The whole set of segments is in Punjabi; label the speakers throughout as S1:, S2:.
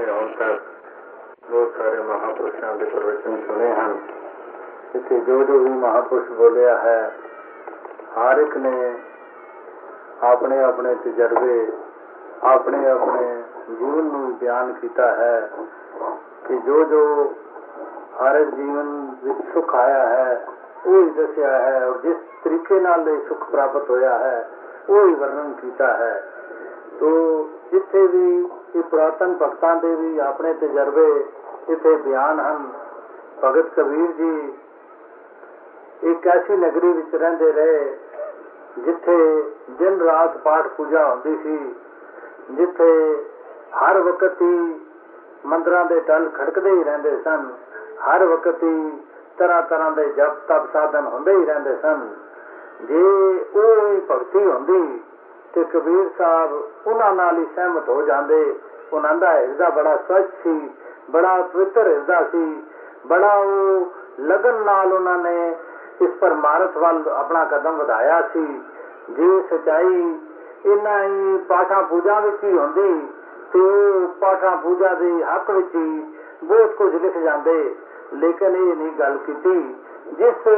S1: ਨੇ ਹੁਣ ਤੱਕ ਬਹੁਤ ਸਾਰੇ ਮਹਾਪੁਰਸ਼ਾਂ ਦੇ ਪ੍ਰਵਚਨ ਸੁਣੇ ਹਨ। ਇੱਥੇ ਜੋ ਜੋ ਵੀ ਮਹਾਪੁਰਸ਼ ਬੋਲਿਆ ਹੈ, ਹਰ ਇੱਕ ਨੇ ਆਪਣੇ ਆਪਣੇ ਤਜਰਬੇ, ਆਪਣੇ ਆਪਣੇ ਜੀਵਨ ਨੂੰ ਬਿਆਨ ਕੀਤਾ ਹੈ ਕਿ ਜੋ ਜੋ ਹਰ ਇੱਕ ਜੀਵਨ ਵਿੱਚ ਸੁਖ ਆਇਆ ਹੈ, ਉਹ ਹੀ ਦੱਸਿਆ ਹੈ ਔਰ ਜਿਸ ਤਰੀਕੇ ਨਾਲ ਇਹ ਸੁਖ ਪ੍ਰਾਪਤ ਹੋਇਆ ਹੈ, ਉਹ ਹੀ ਵਰਣਨ ਕੀਤਾ ਹੈ। ਤੋ ਜਿੱਥੇ ਵੀ ਇਹ ਪੁਰਾਤਨ ਭਗਤਾਂ ਦੇ ਵੀ ਆਪਣੇ ਤਜਰਬੇ ਇੱਥੇ ਬਿਆਨ ਹਨ। ਭਗਤ ਕਬੀਰ ਜੀ ਇੱਕ ਐਸੀ ਨਗਰੀ ਵਿੱਚ ਰਹਿੰਦੇ ਰਹੇ ਜਿੱਥੇ ਦਿਨ ਰਾਤ ਪਾਠ ਪੂਜਾ ਹੁੰਦੀ ਸੀ, ਜਿੱਥੇ ਹਰ ਵਕਤ ਹੀ ਮੰਦਰਾਂ ਦੇ ਟਲ ਖੜਕਦੇ ਹੀ ਰਹਿੰਦੇ ਸਨ, ਹਰ ਵਕਤ ਹੀ ਤਰ੍ਹਾਂ ਤਰ੍ਹਾਂ ਦੇ ਜਪ ਤਪ ਸਾਧਨ ਹੁੰਦੇ ਹੀ ਰਹਿੰਦੇ ਸਨ। ਜੇ ਉਹ ਹੀ ਭਗਤੀ ਹੁੰਦੀ ਤੇ ਕਬੀਰ ਸਾਹਿਬ ਉਹਨਾਂ ਨਾਲ ਹੀ ਸਹਿਮਤ ਹੋ ਜਾਂਦੇ। ਉਹਨਾਂ ਦਾ ਹਿਰਦਾ ਬੜਾ ਸੱਚ ਸੀ, ਬੜਾ ਪਵਿੱਤਰ ਹਿਰਦਾ ਸੀ, ਬੜਾ ਉਹ ਲਗਨ ਨਾਲ ਉਹਨਾਂ ਨੇ ਇਸ ਪਰਮਾਰਥ ਵੱਲ ਆਪਣਾ ਕਦਮ ਵਧਾਇਆ ਸੀ। ਜੇ ਸਚਾਈ ਇਹਨਾਂ ਹੀ ਪਾਠਾਂ ਪੂਜਾ ਵਿੱਚ ਹੀ ਹੁੰਦੀ, ਤੇ ਉਹ ਪਾਠਾਂ ਪੂਜਾ ਦੇ ਹੱਕ ਵਿੱਚ ਹੀ ਬਹੁਤ ਕੁਝ ਲਿਖ ਜਾਂਦੇ। ਲੇਕਿਨ ਇਹ ਨਹੀਂ ਗੱਲ ਕੀਤੀ। ਜਿਸ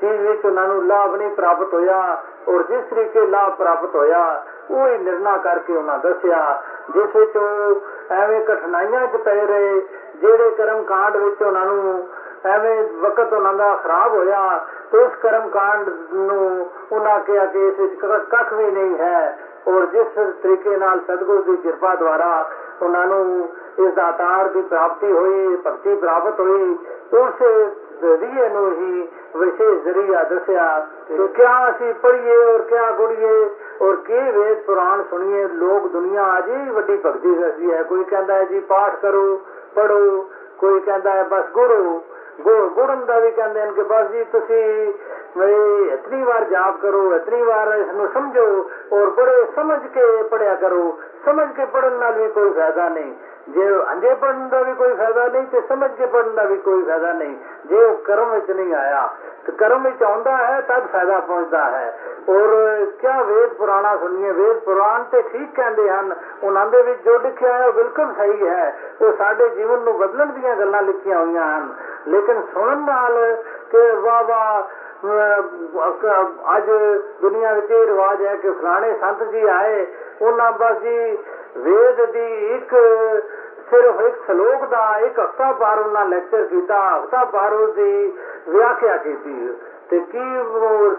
S1: ਚੀਜ਼ ਵਿੱਚ ਉਹਨਾਂ ਨੂੰ ਲਾਭ ਨਹੀਂ ਪ੍ਰਾਪਤ ਹੋਇਆ ਔਰ ਜਿਸ ਤਰੀਕੇ ਲਾਭ ਪ੍ਰਾਪਤ ਹੋਇਆ, ਉਹ ਹੀ ਨਿਰਣਾ ਕਰਕੇ ਉਹਨਾਂ ਦੱਸਿਆ, ਜਿਸ ਵਿੱਚ ਉਹ ਐਵੇਂ ਕਠਿਨਾਈਆਂ 'ਚ ਪਏ ਰਹੇ, ਜਿਹੜੇ ਕਰਮ ਕਾਂਡ ਵਿੱਚ ਉਹਨਾਂ ਨੂੰ ਐਵੇਂ ਵਕਤ ਉਹਨਾਂ ਦਾ ਖਰਾਬ ਹੋਇਆ, ਤੇ ਉਸ ਕਰਮ ਕਾਂਡ ਨੂੰ ਉਹਨਾਂ ਕਿਹਾ ਕਿ ਇਸ ਵਿੱਚ ਕੱਖ ਵੀ ਨਹੀਂ ਹੈ। ਔਰ ਜਿਸ ਤਰੀਕੇ ਨਾਲ ਸਤਿਗੁਰ ਦੀ ਕਿਰਪਾ ਦੁਆਰਾ ਉਹਨਾਂ ਨੂੰ ਇਸ ਦਾਤਾਰ ਦੀ ਪ੍ਰਾਪਤੀ ਹੋਈ, ਭਗਤੀ ਪ੍ਰਾਪਤ ਹੋਈ, ਉਸ ਜ਼ਰੀਏ ਨੂੰ ਹੀ ਵਿਸ਼ੇਸ਼ ਜ਼ਰੀਆ ਦੱਸਿਆ, ਕਿ ਕਿਆ ਅਸੀਂ ਪੜ੍ਹੀਏ ਔਰ ਕਿਆ ਗੁੜੀਏ? ਔਰ ਕੀ ਵੇਦ ਪੁਰਾਣ ਸੁਣੀਏ? ਲੋਕ ਦੁਨੀਆ ਅਜੇ ਵੱਡੀ ਭਗਤੀ ਦੱਸਦੀ ਹੈ। ਕੋਈ ਕਹਿੰਦਾ ਹੈ ਜੀ ਪਾਠ ਕਰੋ ਪੜੋ ਕੋਈ ਕਹਿੰਦਾ ਹੈ ਬਸ ਗੁਰੂ ਗੁਰਨ ਦਾ ਵੀ ਕਹਿੰਦੇ ਨੇ ਕਿ ਬਸ ਜੀ ਤੁਸੀਂ ਮੇਰੀ ਇਤਨੀ ਵਾਰ ਜਾਪ ਕਰੋ, ਇਤਨੀ ਵਾਰ ਇਸ ਨੂੰ ਸਮਝੋ ਔਰ ਬੜੇ ਸਮਝ ਕੇ ਪੜਿਆ ਕਰੋ। ਸਮਝ ਕੇ ਪੜਨ ਨਾਲ ਵੀ ਕੋਈ ਫਾਇਦਾ ਨਹੀਂ। ਜੇ ਅੰਜੇ ਪੜਨ ਦਾ ਵੀ ਕੋਈ ਫਾਇਦਾ ਨਹੀਂ ਤੇ ਸਮਝ ਕੇ ਪੜਨ ਦਾ ਵੀ ਕੋਈ ਫਾਇਦਾ ਨਹੀਂ। ਜੇ ਉਹ ਕਰਮ ਵਿੱਚ ਨਹੀਂ ਆਇਆ, ਤੇ ਕਰਮ ਵਿੱਚ ਆਉਂਦਾ ਹੈ ਤਦ ਫਾਇਦਾ ਪਹੁੰਚਦਾ ਹੈ। ਔਰ ਕਿਆ ਵੇਦ ਪੁਰਾਣਾ ਸੁਣੀਏ, ਵੇਦ ਪੁਰਾਣ ਤੇ ਠੀਕ ਕਹਿੰਦੇ ਹਨ, ਉਹਨਾਂ ਦੇ ਵਿੱਚ ਜੋ ਲਿਖਿਆ ਹੈ ਉਹ ਬਿਲਕੁਲ ਸਹੀ ਹੈ। ਉਹ ਸਾਡੇ ਜੀਵਨ ਨੂੰ ਬਦਲਣ ਦੀਆਂ ਗੱਲਾਂ ਲਿਖੀਆਂ ਹੋਈਆਂ ਹਨ। ਲੇਕਿਨ ਸੁਣਨ ਨਾਲ ਕਿ ਵਾਹ ਵਾਹ ਅੱਜ ਦੁਨੀਆ ਵਿੱਚ ਇਹ ਰਿਵਾਜ ਹੈ ਕਿ ਫਲਾਣੇ ਸੰਤ ਜੀ ਆਏ, ਉਹਨਾਂ ਬਸ ਜੀ ਵੇਦ ਦੀ ਇੱਕ, ਸਿਰਫ ਇੱਕ ਸ਼ਲੋਕ ਦਾ ਇੱਕ ਹਫਤਾ ਪਾਰ ਉਹਨਾਂ ਲੈਕਚਰ ਕੀਤਾ, ਹਫਤਾ ਪਾਰ ਉਸ ਦੀ ਵਿਆਖਿਆ ਕੀਤੀ। ਤੇ ਕੀ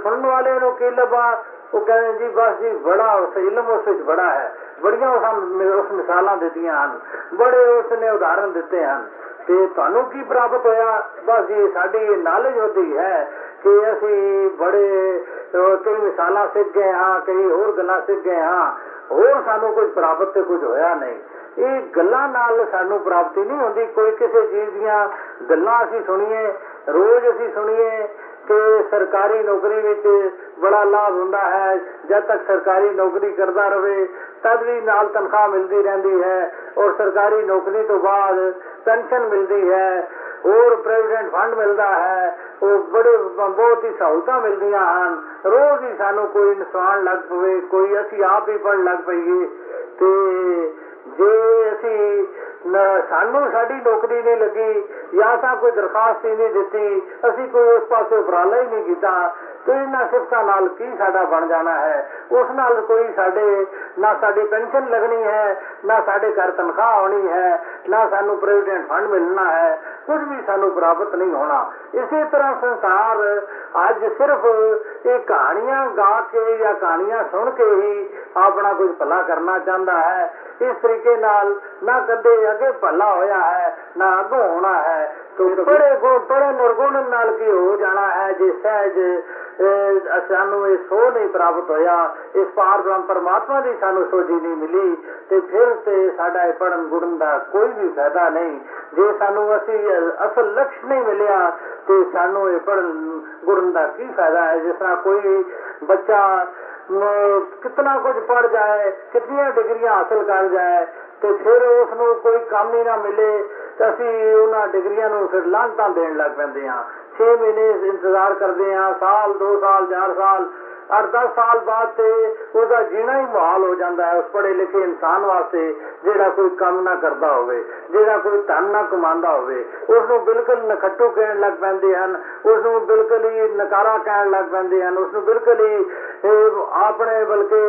S1: ਸੁਣਨ ਵਾਲੇ ਨੂੰ ਕੀ ਲੱਭਾ? ਉਹ ਕਹਿੰਦੇ ਜੀ, ਬਸ ਜੀ ਬੜਾ ਉਸ ਇਲਮ ਉਸ ਵਿੱਚ ਬੜਾ ਹੈ। ਬੜੀਆਂ ਉਸ ਮਿਸਾਲਾਂ ਦਿੱਤੀਆਂ ਹਨ। ਬੜੇ ਉਸ ਨੇ ਉਦਾਹਰਨ ਦਿੱਤੇ ਹਨ। ਤੇ ਤੁਹਾਨੂੰ ਕੀ ਪ੍ਰਾਪਤ ਹੋਇਆ? ਬਸ ਜੀ, ਸਾਡੀ ਨਾਲੇਜ ਵਧੀ ਹੈ ਕਿ ਅਸੀਂ ਬੜੇ ਕਈ ਮਿਸਾਲਾਂ ਸਿੱਖ ਗਏ ਹਾਂ, ਕਈ ਹੋਰ ਗੱਲਾਂ ਸਿੱਖ ਗਏ ਹਾਂ। ਹੋਰ ਸਾਨੂੰ ਕੁਝ ਪ੍ਰਾਪਤ ਤੇ ਕੁਝ ਹੋਇਆ ਨਹੀਂ। ਇਹ ਗੱਲਾਂ ਨਾਲ ਸਾਨੂੰ ਪ੍ਰਾਪਤੀ ਨਹੀਂ ਹੁੰਦੀ। ਕੋਈ ਕਿਸੇ ਚੀਜ਼ ਦੀਆਂ ਗੱਲਾਂ ਅਸੀਂ ਸੁਣੀਏ, ਰੋਜ਼ ਅਸੀਂ ਸੁਣੀਏ ਕਿ ਸਰਕਾਰੀ ਨੌਕਰੀ ਵਿੱਚ ਬੜਾ ਲਾਭ ਹੁੰਦਾ ਹੈ ਜਦ ਤੱਕ ਸਰਕਾਰੀ ਨੌਕਰੀ ਕਰਦਾ ਰਵੇ ਤਦ ਵੀ ਨਾਲ ਤਨਖਾਹ ਮਿਲਦੀ ਰਹਿੰਦੀ ਹੈ ਔਰ ਸਰਕਾਰੀ ਨੌਕਰੀ ਤੋਂ ਬਾਅਦ ਪੈਨਸ਼ਨ ਮਿਲਦੀ ਹੈ ਹੋਰ ਪ੍ਰੈਜ਼ੀਡੈਂਟ ਫੰਡ ਮਿਲਦਾ ਹੈ ਉਹ ਬੜੇ ਬਹੁਤ ਹੀ ਸਹੂਲਤਾਂ ਮਿਲਦੀਆਂ ਹਨ ਰੋਜ਼ ਹੀ ਸਾਨੂੰ ਕੋਈ ਨੁਕਸਾਨ ਲੱਗ ਪਵੇ ਕੋਈ ਅਸੀਂ ਆਪ ਹੀ ਪੜਨ ਲੱਗ ਪਈਏ ਤੇ ਜੇ ਅਸੀਂ ਸਾਨੂੰ ਸਾਡੀ ਨੌਕਰੀ ਨਹੀਂ ਲੱਗੀ, ਜਾਂ ਤਾਂ ਕੋਈ ਦਰਖਾਸਤ ਹੀ ਨਹੀਂ ਦਿੱਤੀ, ਅਸੀਂ ਕੋਈ ਉਸ ਪਾਸੇ ਉਪਰਾਲਾ ਹੀ ਨਹੀਂ ਕੀਤਾ। ਤੇ ਇਹਨਾਂ ਸਿਫਤਾਂ ਨਾਲ ਕੀ ਸਾਡਾ ਬਣ ਜਾਣਾ ਹੈ? ਉਸ ਨਾਲ ਕੋਈ ਸਾਡੇ, ਨਾ ਸਾਡੀ ਪੈਨਸ਼ਨ ਲੱਗਣੀ ਹੈ, ਨਾ ਸਾਡੇ ਘਰ ਤਨਖਾਹ ਆਉਣੀ ਹੈ, ਨਾ ਸਾਨੂੰ ਪ੍ਰੈਜ਼ੀਡੈਂਟ ਫੰਡ ਮਿਲਣਾ ਹੈ, ਕੁਝ ਵੀ ਸਾਨੂੰ ਪ੍ਰਾਪਤ ਨਹੀਂ ਹੋਣਾ। ਇਸੇ ਤਰ੍ਹਾਂ ਸੰਸਾਰ ਅੱਜ ਸਿਰਫ ਇਹ ਕਹਾਣੀਆਂ ਗਾ ਕੇ ਜਾਂ ਕਹਾਣੀਆਂ ਸੁਣ ਕੇ ਹੀ ਆਪਣਾ ਕੁਝ ਭਲਾ ਕਰਨਾ ਚਾਹੁੰਦਾ ਹੈ। ਇਸ ਤਰੀਕੇ ਨਾਲ ਨਾ ਕਦੇ ਅੱਗੇ ਭਲਾ ਹੋਇਆ ਹੈ, ਨਾ ਅੱਗੋਂ ਹੋਣਾ ਹੈ। ਤੋ ਬੜੇ ਗੁਣ ਬੜੇ ਨਿਰਗੁਣ ਨਾਲ ਕੀ ਹੋ ਜਾਣਾ ਹੈ ਜੇ ਸਹਿਜ ਸਾਨੂੰ ਇਹ ਸੋ ਨਹੀਂ ਪ੍ਰਾਪਤ ਹੋਇਆ, ਇਸ ਪਾਰ ਬ੍ਰਹਮ ਪਰਮਾਤਮਾ ਦੀ ਸਾਨੂੰ ਸੋਝੀ ਨਹੀਂ ਮਿਲੀ, ਤੇ ਫਿਰ ਤੇ ਸਾਡਾ ਇਹ ਪੜਨ ਗੁਰਨ ਦਾ ਕੋਈ ਵੀ ਫਾਇਦਾ ਨਹੀਂ। ਜੇ ਸਾਨੂੰ ਅਸੀਂ ਅਸਲ ਲਕਸ਼ ਨਹੀਂ ਮਿਲਿਆ, ਤੇ ਸਾਨੂੰ ਇਹ ਪੜਨ ਗੁਰਨ ਦਾ ਕੀ ਫਾਇਦਾ ਹੈ? ਜਿਸ ਤਰ੍ਹਾਂ ਕੋਈ ਬੱਚਾ ਕਿਤਨਾ ਕੁਝ ਪੜ ਜਾਏ ਕਿੰਨੀਆਂ ਡਿਗਰੀਆਂ ਹਾਸਲ ਕਰ ਜਾਏ ਤੇ ਫਿਰ ਉਸ ਨੂੰ ਕੋਈ ਕੰਮ ਹੀ ਨਾ ਮਿਲੇ, ਤਾਂ ਅਸੀਂ ਉਹਨਾਂ ਡਿਗਰੀਆਂ ਨੂੰ ਫਿਰ ਲਾਂਤਾਂ ਦੇਣ ਲੱਗ ਪੈਂਦੇ ਹਾਂ। 6 ਮਹੀਨੇ ਇੰਤਜ਼ਾਰ ਕਰਦੇ ਹਾਂ, ਸਾਲ 2 ਸਾਲ 4 ਸਾਲ 8-10 ਸਾਲ ਬਾਅਦ ਤੇ ਉਹਦਾ ਜੀਣਾ ਹੀ ਮੁਹਾਲ ਹੋ ਜਾਂਦਾ ਹੈ, ਉਸ ਪੜੇ ਲਿਖੇ ਇਨਸਾਨ ਵਾਸਤੇ ਜਿਹੜਾ ਕੋਈ ਕੰਮ ਨਾ ਕਰਦਾ ਹੋਵੇ, ਜਿਹੜਾ ਕੋਈ ਧਨ ਨਾ ਕਮਾਉਂਦਾ ਹੋਵੇ ਉਸ ਨੂੰ ਬਿਲਕੁਲ ਨਖੱਟੂ ਕਹਿਣ ਲੱਗ ਪੈਂਦੇ ਹਨ ਉਸ ਨੂੰ ਬਿਲਕੁਲ ਹੀ ਨਕਾਰਾ ਕਹਿਣ ਲੱਗ ਪੈਂਦੇ ਹਨ ਉਸ ਨੂੰ ਬਿਲਕੁਲ ਹੀ ਆਪਣੇ ਬਲਕਿ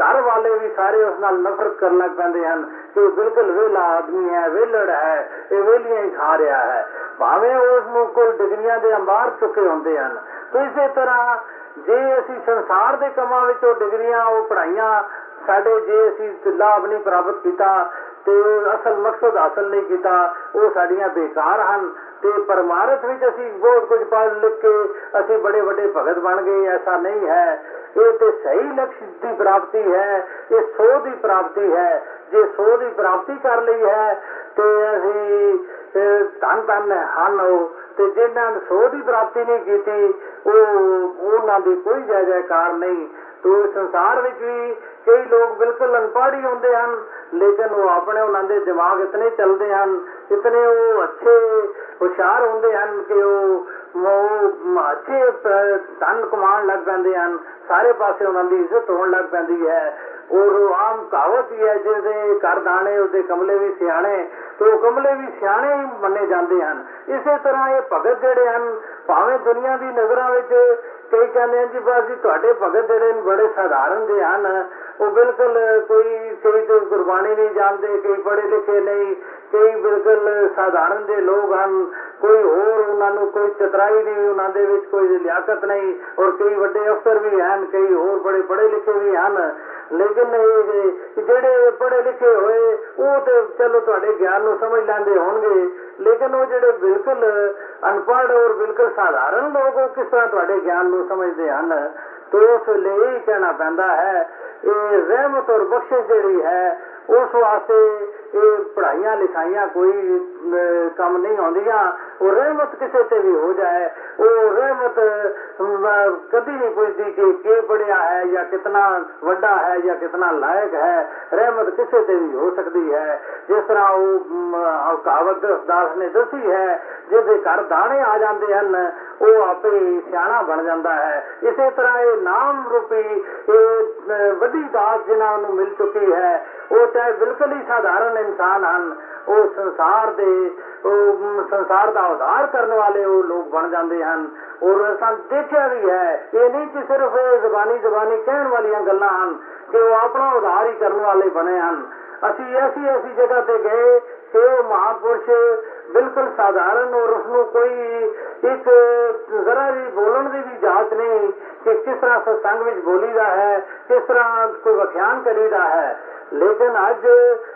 S1: ਘਰ ਵਾਲੇ ਵੀ ਸਾਰੇ ਉਸ ਨਾਲ ਨਫ਼ਰਤ ਕਰਨ ਲੱਗ ਪੈਂਦੇ ਹਨ। ਕਿ ਬਿਲਕੁਲ ਵੇਲਾ ਆਦਮੀ ਹੈ ਵੇਲੜ ਹੈ, ਇਹ ਵੇਲੀਆਂ ਹੀ ਖਾ ਰਿਹਾ ਹੈ। ਭਾਵੇਂ ਉਸ ਨੂੰ ਕੋਈ ਡਿਗਰੀਆਂ ਦੇ ਅੰਬਾਰ ਚੁੱਕੇ ਹੁੰਦੇ ਹਨ, ਤੇ ਇਸੇ ਤਰ੍ਹਾਂ ਜੇ ਅਸੀਂ ਸੰਸਾਰ ਦੇ ਕੰਮਾਂ ਵਿੱਚ ਉਹ ਡਿਗਰੀਆਂ, ਉਹ ਪੜ੍ਹਾਈਆਂ, ਸਾਡੇ ਜੇ ਅਸੀਂ ਲਾਭ ਨਹੀਂ ਪ੍ਰਾਪਤ ਕੀਤਾ, ਤੇ ਅਸਲ ਮਕਸਦ ਹਾਸਲ ਨਹੀਂ ਕੀਤਾ, ਉਹ ਸਾਡੀਆਂ ਬੇਕਾਰ ਹਨ। ਤੇ ਪਰਮਾਰਥ ਵਿੱਚ ਅਸੀਂ ਬਹੁਤ ਕੁਝ ਪੜ੍ਹ ਲਿਖ ਕੇ ਅਸੀਂ ਬੜੇ ਵੱਡੇ ਭਗਤ ਬਣ ਗਏ, ਐਸਾ ਨਹੀਂ ਹੈ। ਇਹ ਤੇ ਸਹੀ ਲਕਸ਼ ਦੀ ਪ੍ਰਾਪਤੀ ਹੈ, ਇਹ ਸੋ ਦੀ ਪ੍ਰਾਪਤੀ ਹੈ। ਜੇ ਸੋ ਦੀ ਪ੍ਰਾਪਤੀ ਕਰ ਲਈ ਹੈ, ਤੇ ਅਸੀਂ ਧੰਨ ਧੰਨ ਹਨ ਉਹ। ਤੇ ਜਿਨ੍ਹਾਂ ਨੇ ਸੋ ਦੀ ਪ੍ਰਾਪਤੀ ਨਹੀਂ ਕੀਤੀ, ਉਹ, ਉਹਨਾਂ ਦੀ ਕੋਈ ਜੈ ਜੈਕਾਰ ਨਹੀਂ। ਤੋ ਸੰਸਾਰ ਵਿੱਚ ਵੀ ਕਈ ਲੋਕ ਬਿਲਕੁਲ ਅਨਪੜ੍ਹ ਹੀ ਹੁੰਦੇ ਹਨ, ਲੇਕਿਨ ਉਹ ਆਪਣੇ ਉਹਨਾਂ ਦੇ ਦਿਮਾਗ ਇਤਨੇ ਚੱਲਦੇ ਹਨ, ਇਤਨੇ ਉਹ ਅੱਛੇ, ਹੁਸ਼ਿਆਰ ਹੁੰਦੇ ਹਨ ਕਿ ਉਹ ਉਹ ਅੱਛੇ ਧਨ ਕਮਾਉਣ ਲੱਗ ਪੈਂਦੇ ਹਨ, ਸਾਰੇ ਪਾਸੇ ਉਹਨਾਂ ਦੀ ਇੱਜ਼ਤ ਹੋਣ ਲੱਗ ਪੈਂਦੀ ਹੈ। ਔਰ ਆਮ ਕਹਾਵਤ ਹੀ ਹੈ, ਜਿਹਦੇ ਕਰ ਦਾਣੇ, ਉਹਦੇ ਕਮਲੇ ਵੀ ਸਿਆਣੇ, ਤੇ ਉਹ ਕਮਲੇ ਵੀ ਸਿਆਣੇ ਹੀ ਮੰਨੇ ਜਾਂਦੇ ਹਨ। ਇਸੇ ਤਰ੍ਹਾਂ ਇਹ ਭਗਤ ਜਿਹੜੇ ਹਨ, ਭਾਵੇਂ ਦੁਨੀਆ ਦੀ ਨਜ਼ਰਾਂ ਵਿੱਚ ਕਈ ਕਹਿੰਦੇ ਹਨ ਜੀ ਬਸ ਜੀ ਤੁਹਾਡੇ ਭਗਤ ਜਿਹੜੇ ਨੇ ਬੜੇ ਸਧਾਰਨ ਦੇ ਹਨ। ਉਹ ਬਿਲਕੁਲ ਕੋਈ ਕਈ ਕੋਈ ਗੁਰਬਾਣੀ ਨਹੀਂ ਜਾਣਦੇ, ਕਈ ਪੜ੍ਹੇ ਲਿਖੇ ਨਹੀਂ, ਕਈ ਬਿਲਕੁਲ ਸਧਾਰਨ ਦੇ ਲੋਕ ਹਨ। ਕੋਈ ਹੋਰ ਉਹਨਾਂ ਨੂੰ ਕੋਈ ਚਤਰਾਈ ਨਹੀਂ, ਉਹਨਾਂ ਦੇ ਵਿੱਚ ਕੋਈ ਲਿਆਕਤ ਨਹੀਂ। ਔਰ ਕਈ ਵੱਡੇ ਅਫਸਰ ਵੀ ਹਨ, ਕਈ ਹੋਰ ਬੜੇ ਪੜ੍ਹੇ ਲਿਖੇ ਵੀ ਹਨ। ਲੇਕਿਨ ਇਹ ਜਿਹੜੇ ਪੜ੍ਹੇ ਲਿਖੇ ਹੋਏ, ਉਹ ਤੇ ਚਲੋ ਤੁਹਾਡੇ ਗਿਆਨ ਨੂੰ ਸਮਝ ਲੈਂਦੇ ਹੋਣਗੇ। ਲੇਕਿਨ ਉਹ ਜਿਹੜੇ ਬਿਲਕੁਲ ਅਨਪੜ੍ਹ ਔਰ ਬਿਲਕੁਲ ਸਧਾਰਨ ਲੋਕ, ਉਹ ਕਿਸ ਤਰ੍ਹਾਂ ਤੁਹਾਡੇ ਗਿਆਨ ਨੂੰ ਸਮਝਦੇ ਹਨ? ਤੋ ਉਸ ਲਈ ਹੀ ਕਹਿਣਾ ਪੈਂਦਾ ਹੈ, ਇਹ ਰਹਿਮਤ ਔਰ ਬਖਸ਼ਿਸ਼ ਜਿਹੜੀ ਹੈ, ਉਸ ਵਾਸਤੇ ਇਹ ਪੜ੍ਹਾਈਆਂ ਲਿਖਾਈਆਂ ਕੋਈ ਕੰਮ ਨਹੀਂ ਆਉਂਦੀਆਂ। ਉਹ ਰਹਿਮਤ ਕਿਸੇ ਤੇ ਵੀ ਹੋ ਜਾਏ। ਉਹ ਰਹਿਮਤ ਕਦੀ ਨਹੀਂ ਪੁੱਛਦੀ ਕਿ ਕੀ ਪੜਿਆ ਹੈ ਜਾਂ ਕਿਤਨਾ ਵੱਡਾ ਹੈ ਜਾਂ ਕਿਤਨਾ ਲਾਇਕ ਹੈ। ਰਹਿਮਤ ਕਿਸੇ ਤੇ ਵੀ ਹੋ ਸਕਦੀ ਹੈ। ਜਿਸ ਤਰ੍ਹਾਂ ਉਹ ਕਹਾਵਤ ਦਾਸ ਨੇ ਦੱਸੀ ਹੈ, ਜਿਹਦੇ ਘਰ ਦਾਣੇ ਆ ਜਾਂਦੇ ਹਨ, ਉਹ ਆਪੇ ਸਿਆਣਾ ਬਣ ਜਾਂਦਾ ਹੈ। ਇਸੇ ਤਰ੍ਹਾਂ ਇਹ ਨਾਮ ਰੂਪੀ ਇਹ ਵੱਡੀ ਦਾਤ ਜਿਨ੍ਹਾਂ ਨੂੰ ਮਿਲ ਚੁੱਕੀ ਹੈ, ਉਹ ਚਾਹੇ ਬਿਲਕੁਲ ਹੀ ਸਾਧਾਰਨ ਇਨਸਾਨ ਹਨ, ਉਹ ਸੰਸਾਰ ਦੇ, ਉਹ ਸੰਸਾਰ ਦਾ ਉਧਾਰ ਕਰਨ ਵਾਲੇ ਉਹ ਲੋਕ ਬਣ ਜਾਂਦੇ ਹਨ। ਔਰ ਅਸਾਂ ਦੇਖਿਆ ਵੀ ਹੈ, ਇਹ ਨਹੀਂ ਕਿ ਸਿਰਫ ਇਹ ਜ਼ਬਾਨੀ ਜ਼ਬਾਨੀ ਕਹਿਣ ਵਾਲੀਆਂ ਗੱਲਾਂ ਹਨ ਕਿ ਉਹ ਆਪਣਾ ਉਧਾਰ ਹੀ ਕਰਨ ਵਾਲੇ ਬਣੇ ਹਨ। ਅਸੀਂ ਐਸੀ ਐਸੀ ਜਗ੍ਹਾ ਤੇ ਗਏ ਕਿ ਉਹ ਮਹਾਪੁਰਸ਼ ਬਿਲਕੁਲ ਸਾਧਾਰਨ ਔਰ ਉਸ ਨੂੰ ਕੋਈ ਇੱਕ ਜ਼ਰਾ ਵੀ ਬੋਲਣ ਦੀ ਵੀ ਜਾਂਚ ਨਹੀਂ ਕਿ ਕਿਸ ਤਰ੍ਹਾਂ ਸਤਸੰਗ ਵਿੱਚ ਬੋਲੀਦਾ ਹੈ, ਕਿਸ ਤਰ੍ਹਾਂ ਕੋਈ ਵਿਖਿਆਨ ਕਰੀਦਾ ਹੈ। ਲੇਕਿਨ ਅੱਜ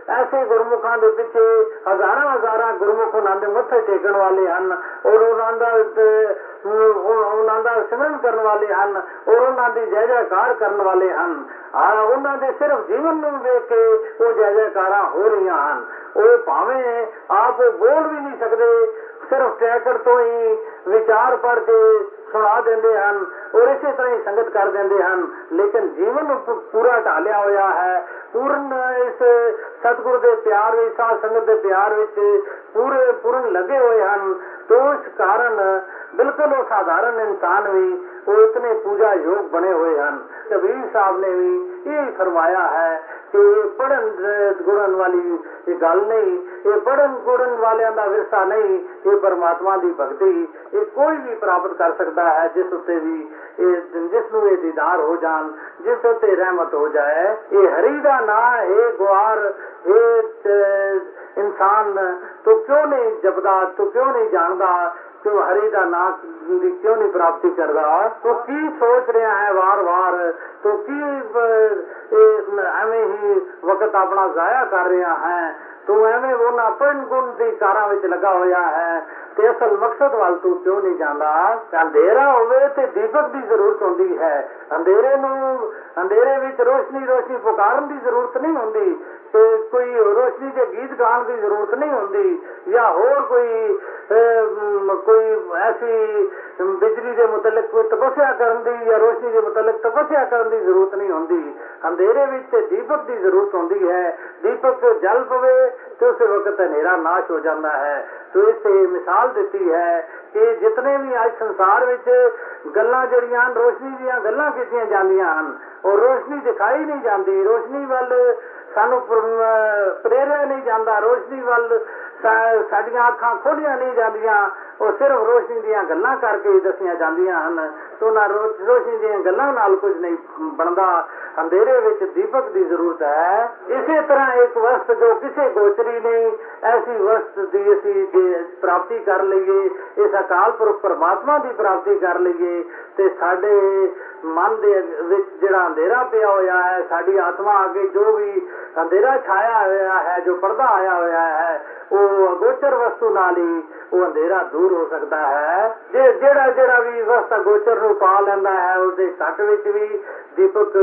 S1: ਐਸੇ ਗੁਰਮੁਖਾਂ ਦੇ ਪਿੱਛੇ ਹਜ਼ਾਰਾਂ ਹਜ਼ਾਰਾਂ ਗੁਰਮੁਖ ਉਹਨਾਂ ਦੇ ਮੱਥੇ ਟੇਕਣ ਵਾਲੇ ਹਨ, ਔਰ ਉਹਨਾਂ ਦਾ ਉਹਨਾਂ ਦਾ ਸਿਮਰਨ ਕਰਨ ਵਾਲੇ ਹਨ, ਔਰ ਉਹਨਾਂ ਦੀ ਜੈ ਜੈਕਾਰ ਕਰਨ ਵਾਲੇ ਹਨ। ਆ, ਉਹਨਾਂ ਦੇ ਸਿਰਫ ਜੀਵਨ ਨੂੰ ਵੇਖ ਕੇ ਉਹ ਜੈ ਜੈਕਾਰਾਂ ਹੋ ਰਹੀਆਂ ਹਨ। ਉਹ ਭਾਵੇਂ ਆਪ ਬੋਲ ਵੀ ਨਹੀਂ ਸਕਦੇ ਸਿਰਫ ਟੈਕਰ ਤੋਂ ਹੀ ਵਿਚਾਰ ਪੜ ਕੇ ਸੁਣਾ ਦਿੰਦੇ ਹਨ ਔਰ ਇਸੇ ਤਰ੍ਹਾਂ ਹੀ ਸੰਗਤ ਕਰ ਦਿੰਦੇ ਹਨ। ਲੇਕਿਨ ਜੀਵਨ ਪੂਰਾ ਢਾਲਿਆ ਹੋਇਆ ਹੈ। ਪੂਰਨ ਇਸ ਸਤਿਗੁਰ ਦੇ ਪਿਆਰ ਵਿੱਚ, ਸਾਧ ਸੰਗਤ ਦੇ ਪਿਆਰ ਵਿੱਚ ਪੂਰੇ, ਪੂਰਨ ਲੱਗੇ ਹੋਏ ਹਨ। ਤੋਂ ਇਸ ਕਾਰਨ ਬਿਲਕੁਲ ਉਹ ਸਾਧਾਰਨ ਇਨਸਾਨ ਵੀ ਉਹ ਇਤਨੇ ਪੂਜਾ ਯੋਗ ਬਣੇ ਹੋਏ ਹਨ। ਕਬੀਰ ਸਾਹਿਬ ਨੇ ਵੀ ਇਹ ਫਰਮਾਇਆ ਹੈ ਕਿ ਪੜਨ ਗੁਰਨ ਵਾਲੀ ਇਹ ਗੱਲ ਨਹੀਂ, ਇਹ ਪੜਨ ਗੁਰਨ ਵਾਲਿਆਂ ਦਾ ਵਿਰਸਾ ਨਹੀਂ, ਇਹ ਪਰਮਾਤਮਾ ਦੀ ਭਗਤੀ, ਇਹ ਕੋਈ ਵੀ ਪ੍ਰਾਪਤ ਕਰ ਸਕਦਾ ਹੈ ਜਿਸ ਉੱਤੇ ਵੀ ਇਹ ਜਿਸ ਨੂੰ ਇਹ ਦੀਦਾਰ ਹੋ ਜਾਣ, ਜਿਸ ਉੱਤੇ ਰਹਿਮਤ ਹੋ ਜਾਏ, ਇਹ ਹਰੀ ਦਾ ਨਾਂ ਹੈ ਗੁਆਰ, ਇਹ ਇਨਸਾਨ ਤੂੰ ਕਿਉਂ ਨਹੀਂ ਜਪਦਾ, ਤੂੰ ਕਿਉਂ ਨਹੀਂ ਜਾਣਦਾ, ਤੂੰ ਹਰੀ ਦਾ ਨਾਮ ਦੀ ਕਿਉਂ ਨਹੀਂ ਪ੍ਰਾਪਤੀ ਕਰਦਾ? ਤੂੰ ਕੀ ਸੋਚ ਰਿਹਾ ਹੈ ਵਾਰ-ਵਾਰ? ਤੂੰ ਕੀ ਐਵੇਂ ਹੀ ਵਕਤ ਆਪਣਾ ਜ਼ਾਇਆ ਕਰ ਰਿਹਾ ਹੈ? ਤੂੰ ਐਵੇਂ ਉਹਨਾਂ ਪਣ ਗੁਣ ਦੀ ਕਾਰਾਂ ਵਿੱਚ ਲੱਗਾ ਹੋਇਆ ਹੈ ਤੇ ਅਸਲ ਮਕਸਦ ਵੱਲ ਤੂੰ ਕਿਉਂ ਨਹੀਂ ਜਾਂਦਾ? ਅੰਧੇਰਾ ਹੋਵੇ ਤੇ ਦੀਪਕ ਦੀ ਜ਼ਰੂਰਤ ਹੁੰਦੀ ਹੈ। ਅੰਧੇਰੇ ਨੂੰ, ਅੰਧੇਰੇ ਵਿੱਚ ਰੋਸ਼ਨੀ ਰੋਸ਼ਨੀ ਪੁਕਾਰਨ ਦੀ ਜ਼ਰੂਰਤ ਨਹੀਂ ਹੁੰਦੀ। ਤੇ ਕੋਈ ਰੋਸ਼ਨੀ ਦੇ ਗੀਤ ਗਾਣ ਦੀ ਜ਼ਰੂਰਤ ਨਹੀਂ ਹੁੰਦੀ, ਜਾਂ ਹੋਰ ਕੋਈ ਕੋਈ ਐਸੀ ਬਿਜਲੀ ਦੇ ਮੁਤਲਕ ਕੋਈ ਤਪੱਸਿਆ ਕਰਨ ਦੀ ਜਾਂ ਰੋਸ਼ਨੀ ਦੇ ਮੁਤਲਕ ਤਪੱਸਿਆ ਕਰਨ ਦੀ ਜ਼ਰੂਰਤ ਨਹੀਂ ਹੁੰਦੀ। ਅੰਧੇਰੇ ਵਿੱਚ ਤੇ ਦੀਪਕ ਦੀ ਜ਼ਰੂਰਤ ਹੁੰਦੀ ਹੈ। ਦੀਪਕ ਜਲ ਪਵੇ ਤੇ ਉਸੇ ਵਕਤ ਹਨੇਰਾ ਨਾਸ਼ ਹੋ ਜਾਂਦਾ ਹੈ। ਤੋ ਇਸ ਤੇ ਮਿਸਾਲ ਦਿੱਤੀ ਹੈ ਕਿ ਜਿਤਨੇ ਵੀ ਅੱਜ ਸੰਸਾਰ ਵਿੱਚ ਗੱਲਾਂ ਜਿਹੜੀਆਂ ਹਨ, ਰੋਸ਼ਨੀ ਦੀਆਂ ਗੱਲਾਂ ਕੀਤੀਆਂ ਜਾਂਦੀਆਂ ਹਨ, ਉਹ ਰੋਸ਼ਨੀ ਦਿਖਾਈ ਨਹੀਂ ਜਾਂਦੀ। ਰੋਸ਼ਨੀ ਵੱਲ ਸਾਨੂੰ ਪ੍ਰ- ਪ੍ਰੇਰਿਆ ਨਹੀਂ ਜਾਂਦਾ ਰੋਸ਼ਨੀ ਵੱਲ ਸਾ- ਸਾਡੀਆਂ ਅੱਖਾਂ ਖੋਲੀਆਂ ਨਹੀਂ ਜਾਂਦੀਆਂ, ਉਹ ਸਿਰਫ ਰੋਸ਼ਨੀ ਦੀਆਂ ਗੱਲਾਂ ਕਰਕੇ ਹੀ ਦੱਸੀਆਂ ਜਾਂਦੀਆਂ ਹਨ। ਤੇ ਉਹਨਾਂ ਰੋ- ਰੋਸ਼ਨੀ ਦੀਆਂ ਗੱਲਾਂ ਨਾਲ ਕੁਝ ਨਹੀਂ ਬਣਦਾ। ਅੰਧੇਰੇ ਵਿੱਚ ਦੀਪਕ ਦੀ ਜ਼ਰੂਰਤ ਹੈ। ਇਸੇ ਤਰ੍ਹਾਂ ਇੱਕ ਵਸਤ ਜੋ ਕਿਸੇ ਗੋਚਰੀ ਨਹੀਂ, ਐਸੀ ਵਸਤ ਦੀ ਅਸੀਂ ਜੇ ਪ੍ਰਾਪਤੀ ਕਰ ਲਈਏ, ਇਸ ਅਕਾਲ ਪੁਰਖ ਪਰਮਾਤਮਾ ਦੀ ਪ੍ਰਾਪਤੀ ਕਰ ਲਈਏ, ਤੇ ਸਾਡੇ ਮਨ ਦੇ ਵਿੱਚ ਜਿਹੜਾ ਅੰਧੇਰਾ ਪਿਆ ਹੋਇਆ ਹੈ, ਸਾਡੀ ਆਤਮਾ ਅੱਗੇ ਜੋ ਵੀ ਅੰਧੇਰਾ ਛਾਇਆ ਹੋਇਆ ਹੈ, ਜੋ ਪਰਦਾ ਆਇਆ ਹੋਇਆ ਹੈ ਉਹ ਅਗੋਚਰ ਵਸਤੂ ਨਾਲ ਹੀ ਉਹ ਅੰਧੇਰਾ ਦੂਰ ਹੋ ਸਕਦਾ ਹੈ। ਜੇ ਜਿਹੜਾ ਜਿਹੜਾ ਵੀ ਵਸਤ ਅਗੋਚਰ ਨੂੰ ਪਾ ਲੈਂਦਾ ਹੈ ਉਸਦੇ ਘਟ ਵਿੱਚ ਵੀ ਦੀਪਕ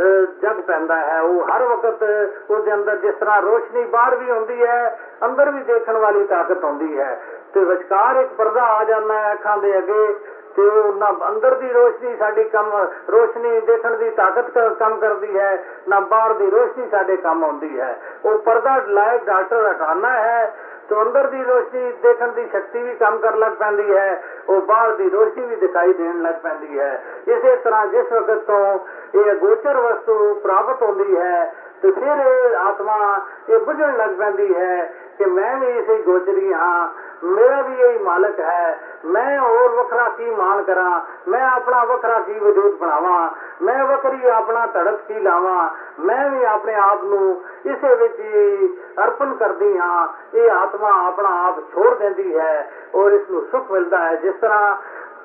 S1: ਅਹ, ਜਗ ਪੈਂਦਾ ਹੈ। ਉਹ ਹਰ ਵਕਤ ਉਹਦੇ ਅੰਦਰ ਜਿਸ ਤਰ੍ਹਾਂ ਰੋਸ਼ਨੀ ਬਾਹਰ ਵੀ ਹੁੰਦੀ ਹੈ ਅੰਦਰ ਵੀ ਦੇਖਣ ਵਾਲੀ ਤਾਕਤ ਹੁੰਦੀ ਹੈ। ਤੇ ਵਿਚਕਾਰ ਇੱਕ ਪਰਦਾ ਆ ਜਾਂਦਾ ਹੈ ਅੱਖਾਂ ਦੇ ਅੱਗੇ। ਤੇ ਉਹ ਨਾ ਅੰਦਰ ਦੀ ਰੋਸ਼ਨੀ ਸਾਡੀ ਕੰਮ, ਰੋਸ਼ਨੀ ਦੇਖਣ ਦੀ ਤਾਕਤ ਕ- ਕੰਮ ਕਰਦੀ ਹੈ, ਨਾ ਬਾਹਰ ਦੀ ਰੋਸ਼ਨੀ ਸਾਡੇ ਕੰਮ ਆਉਂਦੀ ਹੈ। ਉਹ ਪਰਦਾ ਲਾਇਕ ਡਾਕਟਰ ਹਟਾਣਾ ਹੈ, ਤੇ ਅੰਦਰ ਦੀ ਰੋਸ਼ਨੀ ਦੇਖਣ ਦੀ ਸ਼ਕਤੀ ਵੀ ਕੰਮ ਕਰਨ ਲੱਗ ਪੈਂਦੀ ਹੈ, ਉਹ ਬਾਹਰ ਦੀ ਰੋਸ਼ਨੀ ਵੀ ਦਿਖਾਈ ਦੇਣ ਲੱਗ ਪੈਂਦੀ ਹੈ। ਇਸੇ ਤਰ੍ਹਾਂ ਜਿਸ ਵਕਤ ਤੋਂ ਇਹ ਗੋਚਰ ਵਸਤੂ ਪ੍ਰਾਪਤ ਹੁੰਦੀ ਹੈ, ਤੇ ਫਿਰ ਇਹ ਆਤਮਾ ਇਹ ਬੁਝਣ ਲੱਗ ਪੈਂਦੀ ਹੈ ਕਿ ਮੈਂ ਵੀ ਇਸੇ ਗੋਚਰੀ ਹਾਂ ਮੇਰਾ ਵੀ ਇਹੀ ਮਾਲਕ ਹੈ। ਮੈਂ ਹੋਰ ਵੱਖਰਾ ਕੀ ਮਾਨ ਕਰਾਂ? ਮੈਂ ਆਪਣਾ ਵੱਖਰਾ ਕੀ ਵਜੂਦ ਬਣਾਵਾਂ? ਮੈਂ ਵੱਖਰੀ ਆਪਣਾ ਧੜਕ ਕੀ ਲਾਵਾਂ? ਮੈਂ ਵੀ ਆਪਣੇ ਆਪ ਨੂੰ ਇਸੇ ਵਿੱਚ ਹੀ ਅਰਪਣ ਕਰਦੀ ਹਾਂ। ਇਹ ਆਤਮਾ ਆਪਣਾ ਆਪ ਛੋੜ ਦਿੰਦੀ ਹੈ ਔਰ ਇਸ ਨੂੰ ਸੁਖ ਮਿਲਦਾ ਹੈ। ਜਿਸ ਤਰ੍ਹਾਂ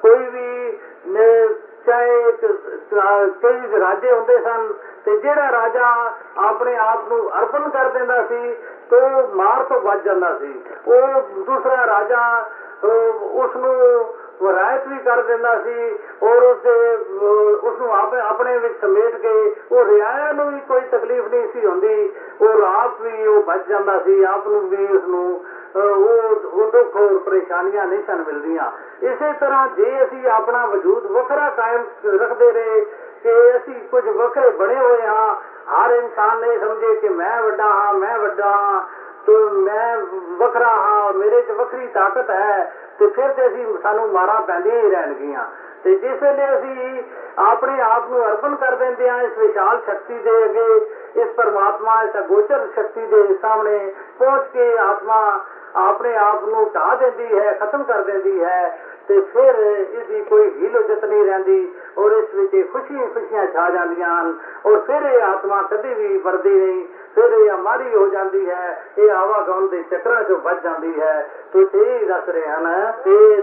S1: ਕੋਈ ਵੀ ਨੇ ਚਾਹੇ ਇੱਕ, ਅਹ, ਕਈ ਰਾਜੇ ਹੁੰਦੇ ਸਨ ਤੇ ਜਿਹੜਾ ਰਾਜਾ ਆਪਣੇ ਆਪ ਨੂੰ ਅਰਪਣ ਕਰ ਦਿੰਦਾ ਸੀ ਤੋ ਮਾਰ ਤੋਂ ਬਚ ਜਾਂਦਾ ਸੀ। ਉਹ ਦੂਸਰਾ ਰਾਜਾ ਉਸ ਨੂੰ ਰਾਇਤ ਵੀ ਕਰ ਦਿੰਦਾ ਸੀ ਔਰ ਉਸ ਉਸ ਨੂੰ ਆਪ ਆਪਣੇ ਵਿੱਚ ਸਮੇਟ ਕੇ ਉਹ ਰਿਆਇਆ ਨੂੰ ਵੀ ਕੋਈ ਤਕਲੀਫ ਨਹੀਂ ਸੀ ਹੁੰਦੀ। ਔਰ ਆਪ ਵੀ ਉਹ ਬਚ ਜਾਂਦਾ ਸੀ ਆਪ ਨੂੰ ਵੀ ਉਸ ਨੂੰ ਅਹ, ਉਹ ਉਹ ਦੁੱਖ ਔਰ ਪਰੇਸ਼ਾਨੀਆਂ ਨਹੀਂ ਸਨ ਮਿਲਦੀਆਂ। ਇਸੇ ਤਰ੍ਹਾਂ ਜੇ ਅਸੀਂ ਆਪਣਾ ਵਜੂਦ ਵੱਖਰਾ ਕਾਇਮ ਰੱਖਦੇ ਰਹੇ ਕਿ ਅਸੀਂ ਕੁਝ ਵੱਖਰੇ ਬਣੇ ਹੋਏ ਹਾਂ। ਹਰ ਇਨਸਾਨ ਨੇ ਸਮਝੇ ਕਿ ਮੈਂ ਵੱਡਾ ਹਾਂ, ਮੈਂ ਵੱਡਾ ਹਾਂ, ਤੇ ਮੈਂ ਵੱਖਰਾ ਹਾਂ ਮੇਰੇ 'ਚ ਵੱਖਰੀ ਤਾਕਤ ਹੈ। ਤੇ ਫਿਰ ਤੇ ਅਸੀਂ ਸਾਨੂੰ ਮਾਰਾਂ ਪੈਂਦੀਆਂ ਹੀ ਰਹਿਣਗੀਆਂ। ਤੇ ਜਿਸ ਵੇਲੇ ਅਸੀਂ ਆਪਣੇ ਆਪ ਨੂੰ ਅਰਪਣ ਕਰ ਦਿੰਦੇ ਹਾਂ, ਇਸ ਵਿਸ਼ਾਲ ਸ਼ਕਤੀ ਦੇ ਅੱਗੇ, ਇਸ ਪਰਮਾਤਮਾ, ਇਸ ਅਗੋਚਰ ਸ਼ਕਤੀ ਦੇ ਸਾਹਮਣੇ ਪਹੁੰਚ ਕੇ ਆਤਮਾ ਆਪਣੇ ਆਪ ਨੂੰ ਢਾ ਦਿੰਦੀ ਹੈ, ਖਤਮ ਕਰ ਦਿੰਦੀ ਹੈ ਤੇ ਫਿਰ ਇਸ ਦੀ ਕੋਈ ਹੀਲੋਜਤ ਨਹੀਂ ਰਹਿੰਦੀ ਔਰ ਇਸ ਵਿੱਚ ਖੁਸ਼ੀਆਂ ਖੁਸ਼ੀਆਂ ਛਾ ਜਾਂਦੀਆਂ ਹਨ ਔਰ ਫਿਰ ਇਹ ਆਤਮਾ ਕਦੇ ਵੀ ਵਰਦੀ ਨਹੀਂ, ਫਿਰ ਇਹ ਅਮਾਰੀ ਹੋ ਜਾਂਦੀ ਹੈ, ਇਹ ਆਵਾਗਮਨ ਦੇ ਚੱਕਰਾਂ ਚੋਂ ਬਚ ਜਾਂਦੀ ਹੈ। ਤੇ ਇਹ ਦੱਸ ਰਹੇ ਹਨ ਕਿ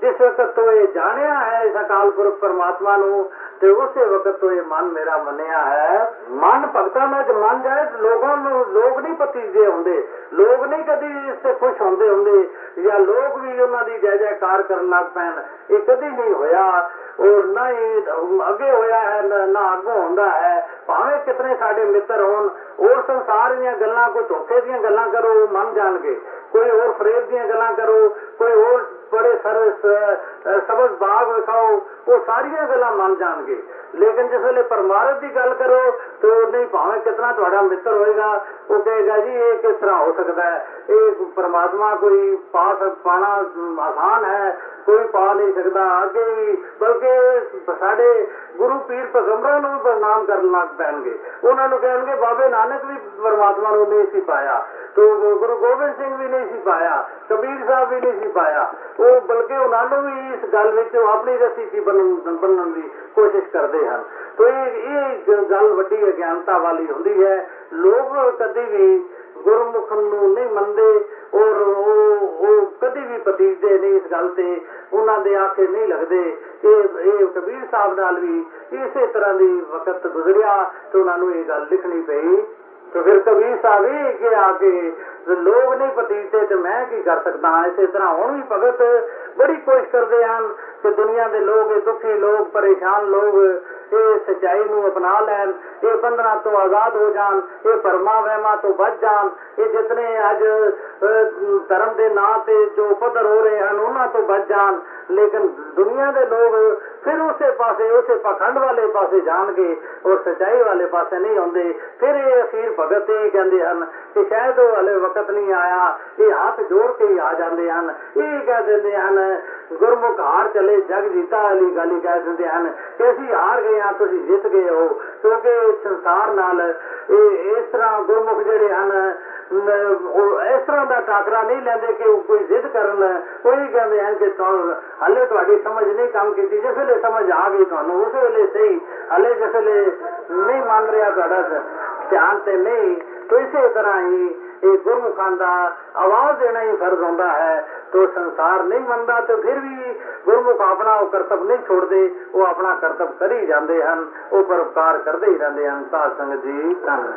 S1: ਜਿਸ ਵਕਤ ਤੋਂ ਇਹ ਜਾਣਿਆ ਹੈ ਇਸ ਅਕਾਲ ਪੁਰਖ ਪਰਮਾਤਮਾ ਨੂੰ ਤੇ ਉਸੇ ਵਕਤ ਤੋਂ ਇਹ ਮਨ ਮੇਰਾ ਮੰਨਿਆ ਹੈ। ਮਨ ਭਗਤਾਂ ਵਿੱਚ ਮੰਨ ਜਾਏ ਤੇ ਲੋਕਾਂ ਨੂੰ ਲੋਕ ਨਹੀਂ ਪਤੀਜੇ ਹੁੰਦੇ, ਲੋਕ ਨਹੀਂ ਕਦੀ ਇਸ ਤੇ ਖੁਸ਼ ਹੁੰਦੇ ਹੁੰਦੇ ਜਾਂ ਲੋਕ ਵੀ ਉਹਨਾਂ ਦੀ ਜੈ ਜੈਕਾਰ ਕਰਨ ਲੱਗ ਪੈਣ, ਇਹ ਕਦੀ ਨਹੀਂ ਹੋਇਆ। ਔਰ ਨਾ ਹੀ ਅੱਗੇ ਹੋਇਆ ਹੈ, ਨਾ- ਨਾ ਅੱਗੋਂ ਹੁੰਦਾ ਹੈ। ਭਾਵੇਂ ਕਿਤਨੇ ਸਾਡੇ ਮਿੱਤਰ ਹੋਣ ਹੋਰ ਸੰਸਾਰ ਦੀਆਂ ਗੱਲਾਂ, ਕੋਈ ਧੋਖੇ ਦੀਆਂ ਗੱਲਾਂ ਕਰੋ, ਉਹ ਮੰਨ ਜਾਣਗੇ। ਕੋਈ ਹੋਰ ਫਰੇਬ ਦੀਆਂ ਗੱਲਾਂ ਕਰੋ, ਕੋਈ ਹੋਰ ਬੜੇ ਸਰ ਸ- ਸਬਜ਼ ਬਾਗ ਵਿਖਾਓ, ਉਹ ਸਾਰੀਆਂ ਗੱਲਾਂ ਮੰਨ ਜਾਣਗੇ। ਲੇਕਿਨ ਜਿਸ ਵੇਲੇ ਪਰਮਾਰਥ ਦੀ ਗੱਲ ਕਰੋ, ਤੇ ਉਹ ਨਹੀਂ ਭਾਵੇਂ ਕਿਤਨਾ ਤੁਹਾਡਾ ਮਿੱਤਰ ਹੋਏਗਾ, ਉਹ ਕਹੇਗਾ ਜੀ, ਇਹ ਕਿਸ ਤਰ੍ਹਾਂ ਹੋ ਸਕਦਾ ਹੈ? ਇਹ ਪਰਮਾਤਮਾ ਕੋਈ ਪਾ ਸਕ, ਪਾਣਾ ਆਸਾਨ ਹੈ, ਕੋਈ ਪਾ ਨਹੀਂ ਸਕਦਾ। ਅੱਗੇ ਵੀ, ਬਲਕਿ ਸਾਡੇ ਗੁਰੂ ਪੀਰ ਪੈਗੰਬਰਾਂ ਨੂੰ ਵੀ ਬਦਨਾਮ ਕਰਨ ਲੱਗ ਪੈਣਗੇ। ਉਹਨਾਂ ਨੂੰ ਕਹਿਣਗੇ, ਬਾਬੇ ਨਾਨਕ ਵੀ ਪਰਮਾਤਮਾ ਨੂੰ ਨਹੀਂ ਸੀ ਪਾਇਆ। ਤੋ ਗੁਰੂ ਗੋਬਿੰਦ ਸਿੰਘ ਵੀ ਨਹੀਂ ਸੀ ਪਾਇਆ, ਕਬੀਰ ਸਾਹਿਬ ਵੀ ਨਹੀਂ ਸੀ ਪਾਇਆ। ਉਹ ਬਲਕਿ ਉਹਨਾਂ ਨੂੰ ਵੀ ਇਸ ਗੱਲ ਵਿੱਚ ਉਹ ਆਪਣੀ ਰਸੀ ਸੀ ਬਣਨ ਬਣਨ ਦੀ ਕੋਸ਼ਿਸ਼ ਕਰਦੇ ਹਨ। ਤੋ ਇਹ ਇਹ ਗੱਲ ਵੱਡੀ ਅਗਿਆਨਤਾ ਵਾਲੀ ਹੁੰਦੀ ਹੈ। ਲੋਕ ਕਦੀ ਵੀ ਗੁਰਮੁਖ ਨੂੰ ਨਹੀਂ ਮੰਨਦੇ ਔਰ ਉਹ ਉਹ ਕਦੀ ਵੀ ਪਤੀਜਦੇ ਨਹੀਂ ਇਸ ਗੱਲ ਤੇ ਉਹਨਾਂ ਦੇ ਆਖੇ ਨਹੀਂ ਲੱਗਦੇ। ਇਹ ਇਹ ਕਬੀਰ ਸਾਹਿਬ ਨਾਲ ਵੀ ਇਸੇ ਤਰ੍ਹਾਂ ਦੀ ਵਕਤ ਗੁਜ਼ਰਿਆ ਤੇ ਉਹਨਾਂ ਨੂੰ ਇਹ ਗੱਲ ਲਿਖਣੀ ਪਈ। ਤੇ ਫਿਰ ਕਬੀਰ ਸਾਹਿਬ ਇਹ ਕਿ ਆ ਕੇ ਲੋਕ ਨਹੀਂ ਪਤੀਤੇ ਤੇ ਮੈਂ ਕੀ ਕਰ ਸਕਦਾ ਹਾਂ? ਇਸੇ ਤਰ੍ਹਾਂ ਹੁਣ ਵੀ ਭਗਤ ਬੜੀ ਕੋਸ਼ਿਸ਼ ਕਰਦੇ ਹਨ ਕਿ ਦੁਨੀਆ ਦੇ ਲੋਕ ਇਹ ਦੁਖੀ ਲੋਕ ਪਰੇਸ਼ਾਨ ਲੋਕ ਇਹ ਸਚਾਈ ਨੂੰ ਅਪਣਾ ਲੈਣ ਇਹ ਬੰਧਨਾਂ ਤੋਂ ਆਜ਼ਾਦ ਹੋ ਜਾਣ ਇਹ ਪਰਮਾ ਵਹਿਮਾਂ ਤੋਂ ਬਚ ਜਾਣ ਇਹ ਜਿਤਨੇ ਅੱਜ ਅਹ, ਧਰਮ ਦੇ ਨਾਂ ਤੇ ਜੋ ਪੱਧਰ ਹੋ ਰਹੇ ਹਨ ਉਹਨਾਂ ਤੋਂ ਬਚ ਜਾਣ। ਲੇਕਿਨ ਦੁਨੀਆ ਦੇ ਲੋਕ ਫਿਰ ਉਸੇ ਪਾਸੇ ਉਸੇ ਪਖੰਡ ਵਾਲੇ ਪਾਸੇ ਜਾਣਗੇ ਔਰ ਸਚਾਈ ਵਾਲੇ ਪਾਸੇ ਨਹੀਂ ਆਉਂਦੇ। ਫਿਰ ਇਹ ਅਖੀਰ ਭਗਤ ਇਹ ਕਹਿੰਦੇ ਹਨ ਕਿ ਸ਼ਾਇਦ ਉਹ ਹਲੇ ਵਕਤ ਨਹੀਂ ਆਇਆ। ਇਹ ਹੱਥ ਜੋੜ ਕੇ ਹੀ ਆ ਜਾਂਦੇ ਹਨ। ਇਹ ਕਹਿ ਦਿੰਦੇ ਹਨ, ਗੁਰਮੁਖ ਹਾਰ ਚਲੇ, ਜਗ ਜੀਤਾ ਵਾਲੀ ਗੱਲ ਕਹਿ ਦਿੰਦੇ ਹਨ ਕਿ ਅਸੀਂ ਹਾਰ ਗਏ ਹਾਂ, ਤੁਸੀਂ ਜਿੱਤ ਗਏ ਹੋ। ਕਿਉਂਕਿ ਸੰਸਾਰ ਨਾਲ ਇਹ ਇਸ ਤਰ੍ਹਾਂ ਗੁਰਮੁਖ ਜਿਹੜੇ ਹਨ ਉਹ ਇਸ ਤਰ੍ਹਾਂ ਦਾ ਟਾਕਰਾ ਨਹੀਂ ਲੈਂਦੇ ਕਿ ਉਹ ਕੋਈ ਜ਼ਿੱਦ ਕਰਨ। ਕੋਈ ਕਹਿੰਦੇ ਹਨ ਕਿ ਹਲੇ ਤੁਹਾਡੀ ਸਮਝ ਨਹੀਂ ਕੰਮ ਕੀਤੀ, ਜਿਸ ਵੇਲੇ ਸਮਝ ਆ ਗਈ ਤੁਹਾਨੂੰ, ਉਸ ਵੇਲੇ ਸਹੀ। ਹਲੇ ਜਿਸ ਵੇਲੇ ਨਹੀਂ ਮੰਨ ਰਿਹਾ ਤੁਹਾਡਾ ਧਿਆਨ ਤੇ ਨਹੀਂ तो ਇਸੇ ਤਰ੍ਹਾਂ ਹੀ ਇਹ ਗੁਰਮੁਖਾਂ ਦਾ ਆਵਾਜ਼ ਦੇਣਾ ਹੀ ਫਰਜ਼ ਹੁੰਦਾ ਹੈ। ਤੋ ਸੰਸਾਰ ਨਹੀਂ ਮੰਨਦਾ ਤੇ ਫਿਰ ਵੀ ਗੁਰਮੁਖ ਆਪਣਾ ਉਹ ਕਰਤੱਵ ਨਹੀਂ ਛੋੜਦੇ, ਉਹ ਆਪਣਾ ਕਰਤੱਵ ਕਰੀ ਜਾਂਦੇ ਹਨ, ਉਹ ਪਰਉਪਕਾਰ ਕਰਦੇ ਹੀ ਰਹਿੰਦੇ ਹਨ। ਸਾਧ ਸੰਗਤ ਜੀ ਧੰਨ